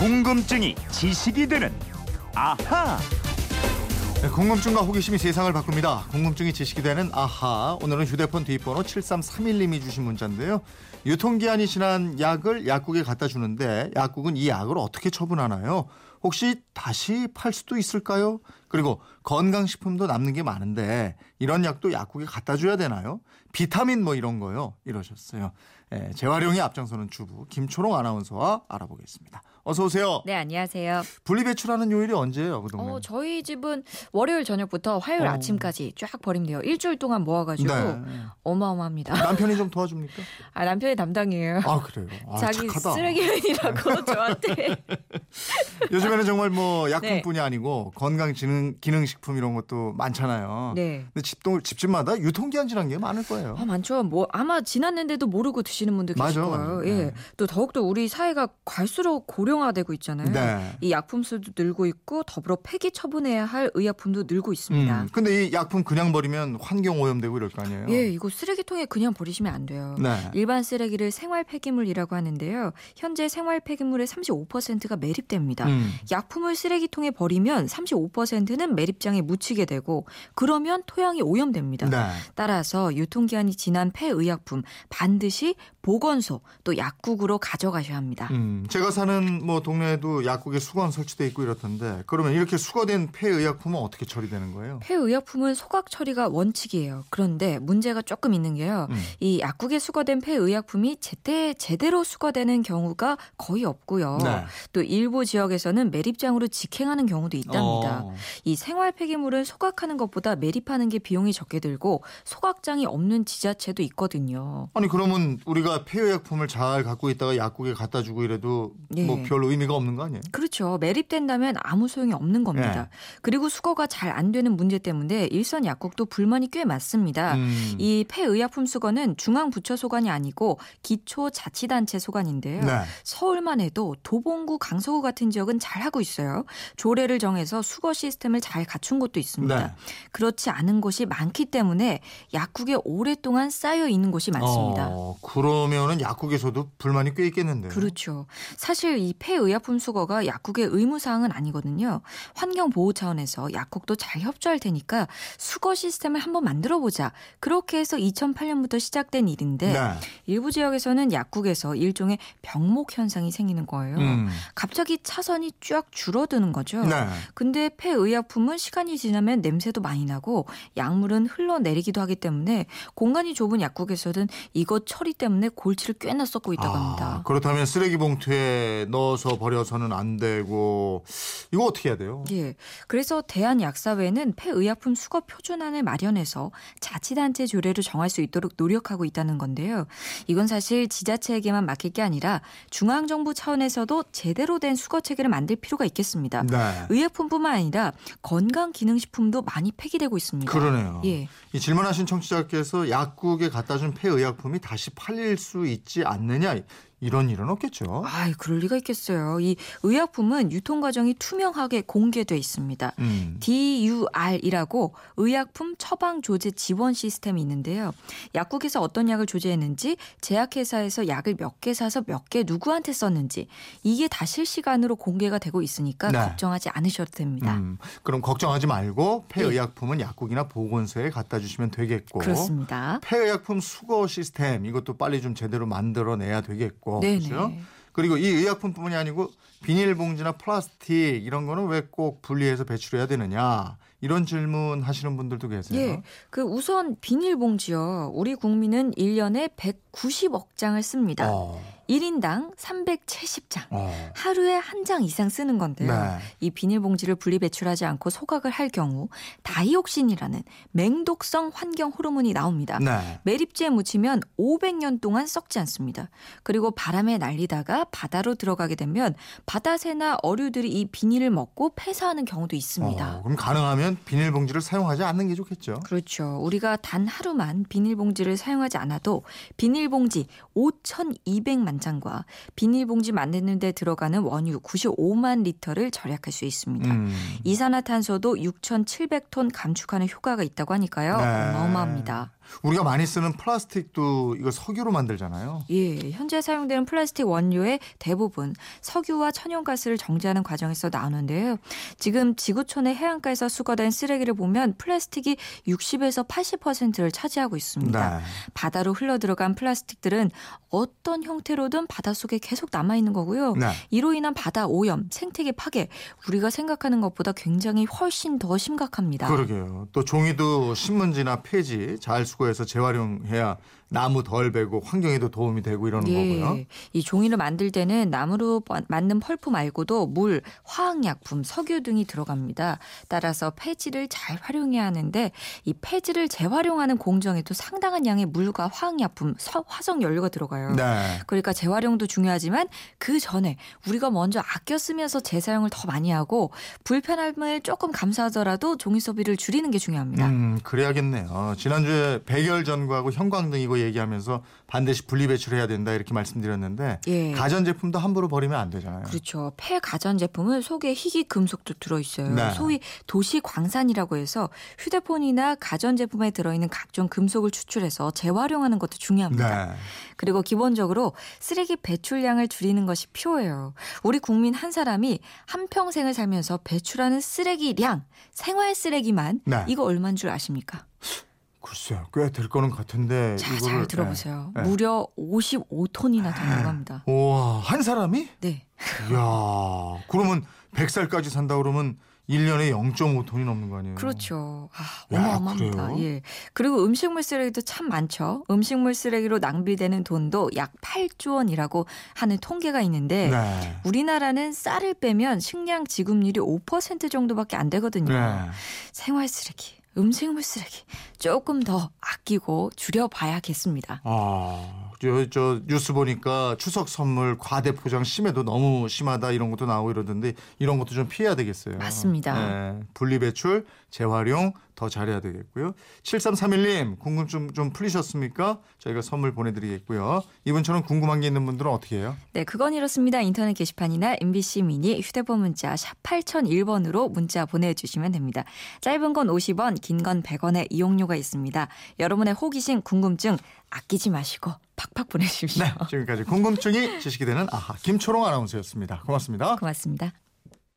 궁금증이 지식이 되는 아하. 네, 궁금증과 호기심이 세상을 바꿉니다. 궁금증이 지식이 되는 아하. 오늘은 휴대폰 뒷번호 7331님이 주신 문자인데요. 유통기한이 지난 약을 약국에 갖다 주는데 약국은 이 약을 어떻게 처분하나요? 혹시 다시 팔 수도 있을까요? 그리고 건강식품도 남는 게 많은데 이런 약도 약국에 갖다 줘야 되나요? 비타민 뭐 이런 거요. 이러셨어요. 예, 재활용에 앞장서는 주부 김초롱 아나운서와 알아보겠습니다. 어서 오세요. 네, 안녕하세요. 분리배출하는 요일이 언제예요, 그 동네? 어, 저희 집은 월요일 저녁부터 화요일 어. 아침까지 쫙 버림돼요. 일주일 동안 모아가지고 네. 어마어마합니다. 남편이 좀 도와줍니까? 아, 남편이 담당이에요. 아 그래요. 아, 자기 착하다. 쓰레기맨이라고 저한테. 요즘에는 정말 뭐 네. 약품뿐이 아니고 건강 기능 기능식품 이런 것도 많잖아요. 네. 근데 집동 집집마다 유통기한 지난 게 많을 거예요. 아, 많죠. 뭐 아마 지났는데도 모르고 드시는 분들 계실 맞아, 거예요. 맞아. 예. 네. 또 더욱더 우리 사회가 갈수록 고령화되고 있잖아요. 네. 이 약품 수도 늘고 있고 더불어 폐기 처분해야 할 의약품도 늘고 있습니다. 음. 근데 이 약품 그냥 버리면 환경 오염되고 이럴 거 아니에요. 예, 이거 쓰레기통에 그냥 버리시면 안 돼요. 네. 일반 쓰레기를 생활 폐기물이라고 하는데요. 현재 생활 폐기물의 35%가 매립됩니다. 음. 약품을 쓰레기통에 버리면 35%는 매립장에 묻히게 되고 그러면 토양이 오염됩니다. 네. 따라서 유통 기한이 지난 폐의약품 반드시 보건소 또 약국으로 가져가셔야 합니다. 음. 제가 사는 뭐 동네에도 약국에 수거원 설치돼 있고 이렇던데 그러면 이렇게 수거된 폐의약품은 어떻게 처리되는 거예요? 폐의약품은 소각 처리가 원칙이에요. 그런데 문제가 조금 있는 게요. 음. 이 약국에 수거된 폐의약품이 제때 제대로 수거되는 경우가 거의 없고요. 네. 또 일부 지역에서는 매립장으로 직행하는 경우도 있답니다. 어. 이 생활 폐기물을 소각하는 것보다 매립하는 게 비용이 적게 들고 소각장이 없는 지자체도 있거든요. 아니 그러면 우리가 폐의약품을 잘 갖고 있다가 약국에 갖다 주고 이래도 예. 뭐별 의미가 없는 거 아니에요? 그렇죠. 매립된다면 아무 소용이 없는 겁니다. 네. 그리고 수거가 잘 안 되는 문제 때문에 일선 약국도 불만이 꽤 많습니다. 음. 이 폐의약품 수거는 중앙부처 소관이 아니고 기초자치단체 소관인데요. 네. 서울만 해도 도봉구, 강서구 같은 지역은 잘 하고 있어요. 조례를 정해서 수거 시스템을 잘 갖춘 곳도 있습니다. 네. 그렇지 않은 곳이 많기 때문에 약국에 오랫동안 쌓여 있는 곳이 많습니다. 어, 그 러면은 약국에서도 불만이 꽤 있겠는데요. 그렇죠. 사실 이 폐의약품 수거가 약국의 의무 사항은 아니거든요. 환경 보호 차원에서 약국도 잘 협조할 테니까 수거 시스템을 한번 만들어 보자. 그렇게 해서 2008년부터 시작된 일인데 네. 일부 지역에서는 약국에서 일종의 병목 현상이 생기는 거예요. 음. 갑자기 차선이 쫙 줄어드는 거죠. 네. 근데 폐의약품은 시간이 지나면 냄새도 많이 나고 약물은 흘러내리기도 하기 때문에 공간이 좁은 약국에서는 이것 처리 때문에 골치를 꽤나 썩고 있다고 합니다. 아, 그렇다면 쓰레기 봉투에 넣어서 버려서는 안 되고 이거 어떻게 해야 돼요? 예. 그래서 대한약사회는 폐의약품 수거 표준안을 마련해서 자치단체 조례를 정할 수 있도록 노력하고 있다는 건데요. 이건 사실 지자체에게만 맡길 게 아니라 중앙정부 차원에서도 제대로 된 수거 체계를 만들 필요가 있겠습니다. 네. 의약품뿐만 아니라 건강 기능식품도 많이 폐기되고 있습니다. 그러네요. 예. 이 질문하신 청취자께서 약국에 갖다 준 폐의약품이 다시 팔릴 수 있지 않느냐 이런 일은 없겠죠. 아, 그럴 리가 있겠어요. 이 의약품은 유통 과정이 투명하게 공개돼 있습니다. 음. DUR이라고 의약품 처방 조제 지원 시스템이 있는데요. 약국에서 어떤 약을 조제했는지, 제약회사에서 약을 몇 개 사서 몇 개 누구한테 썼는지 이게 다 실시간으로 공개가 되고 있으니까 네. 걱정하지 않으셔도 됩니다. 음, 그럼 걱정하지 말고 폐의약품은 약국이나 보건소에 갖다 주시면 되겠고 그렇습니다. 폐의약품 수거 시스템 이것도 빨리 좀 제대로 만들어내야 되겠고 네네. 그렇죠? 그리고 이 의약품뿐만이 아니고 비닐봉지나 플라스틱 이런 거는 왜 꼭 분리해서 배출해야 되느냐 이런 질문 하시는 분들도 계세요. 예. 그 우선 비닐봉지요. 우리 국민은 1년에 190억 장을 씁니다. 어, 1인당 370장. 어. 하루에 한 장 이상 쓰는 건데요. 네. 이 비닐봉지를 분리 배출하지 않고 소각을 할 경우 다이옥신이라는 맹독성 환경 호르몬이 나옵니다. 네. 매립지에 묻히면 500년 동안 썩지 않습니다. 그리고 바람에 날리다가 바다로 들어가게 되면 바다새나 어류들이 이 비닐을 먹고 폐사하는 경우도 있습니다. 어, 그럼 가능하면 비닐봉지를 사용하지 않는 게 좋겠죠. 그렇죠. 우리가 단 하루만 비닐봉지를 사용하지 않아도 비닐봉지 5,200만 장과 비닐봉지 만드는 데 들어가는 원유 95만 리터를 절약할 수 있습니다. 음. 이산화탄소도 6,700톤 감축하는 효과가 있다고 하니까요. 네. 어마어마합니다. 우리가 많이 쓰는 플라스틱도 이거 석유로 만들잖아요. 예, 현재 사용되는 플라스틱 원료의 대부분 석유와 천연가스를 정제하는 과정에서 나오는데요. 지금 지구촌의 해안가에서 수거된 쓰레기를 보면 플라스틱이 60에서 80%를 차지하고 있습니다. 네. 바다로 흘러 들어간 플라스틱들은 어떤 형태로든 바닷속에 계속 남아 있는 거고요. 네. 이로 인한 바다 오염, 생태계 파괴, 우리가 생각하는 것보다 굉장히 훨씬 더 심각합니다. 그러게요. 또 종이도 신문지나 폐지 잘 수거 해서 재활용해야 나무 덜 베고 환경에도 도움이 되고 이러는 거고요. 예. 이 종이를 만들 때는 나무로 뻔- 만든 펄프 말고도 물, 화학약품, 석유 등이 들어갑니다. 따라서 폐지를 잘 활용해야 하는데 이 폐지를 재활용하는 공정에도 상당한 양의 물과 화학약품, 서- 화석 연료가 들어가요. 네. 그러니까 재활용도 중요하지만 그 전에 우리가 먼저 아껴 쓰면서 재사용을 더 많이 하고 불편함을 조금 감수하더라도 종이 소비를 줄이는 게 중요합니다. 음, 그래야겠네요. 지난주에 백열전구하고 형광등 이거 얘기하면서 반드시 분리배출해야 된다 이렇게 말씀드렸는데 예. 가전제품도 함부로 버리면 안 되잖아요. 그렇죠. 폐 가전 제품은 속에 희귀 금속도 들어 있어요. 네. 소위 도시 광산이라고 해서 휴대폰이나 가전 제품에 들어 있는 각종 금속을 추출해서 재활용하는 것도 중요합니다. 네. 그리고 기본적으로 쓰레기 배출량을 줄이는 것이 필요해요. 우리 국민 한 사람이 한 평생을 살면서 배출하는 쓰레기량, 생활 쓰레기만 네. 이거 얼마인 줄 아십니까? 글쎄요. 꽤 될 거는 같은데 자, 이거를- 잘 들어보세요. 네. 네. 무려 55톤이나 더 나갑니다. 우와, 한 사람이? 네. 이야. 그러면 100살까지 산다 그러면 1년에 0.5톤이 넘는 거 아니에요? 그렇죠. 아, 야, 어마어마합니다. 그래요? 예. 그리고 음식물 쓰레기도 참 많죠. 음식물 쓰레기로 낭비되는 돈도 약 8조 원이라고 하는 통계가 있는데 네. 우리나라는 쌀을 빼면 식량 지급률이 5% 정도밖에 안 되거든요. 네. 생활 쓰레기, 음식물 쓰레기 조금 더 아끼고 줄여봐야겠습니다. 아, 저, 저 뉴스 보니까 추석 선물 과대 포장 심해도 너무 심하다 이런 것도 나오고 이러던데 이런 것도 좀 피해야 되겠어요. 맞습니다. 네, 분리배출, 재활용 더 잘해야 되겠고요. 7331님 궁금증 좀 풀리셨습니까? 저희가 선물 보내드리겠고요. 이분처럼 궁금한 게 있는 분들은 어떻게 해요? 네, 그건 이렇습니다. 인터넷 게시판이나 MBC 미니 휴대폰 문자 샵 8001번으로 문자 보내주시면 됩니다. 짧은 건 50원, 긴 건 100원의 이용료가 있습니다. 여러분의 호기심, 궁금증 아끼지 마시고 팍팍 보내주십시오. 지금까지 궁금증이 지식이 되는 아하 김초롱 아나운서였습니다. 고맙습니다. 고맙습니다.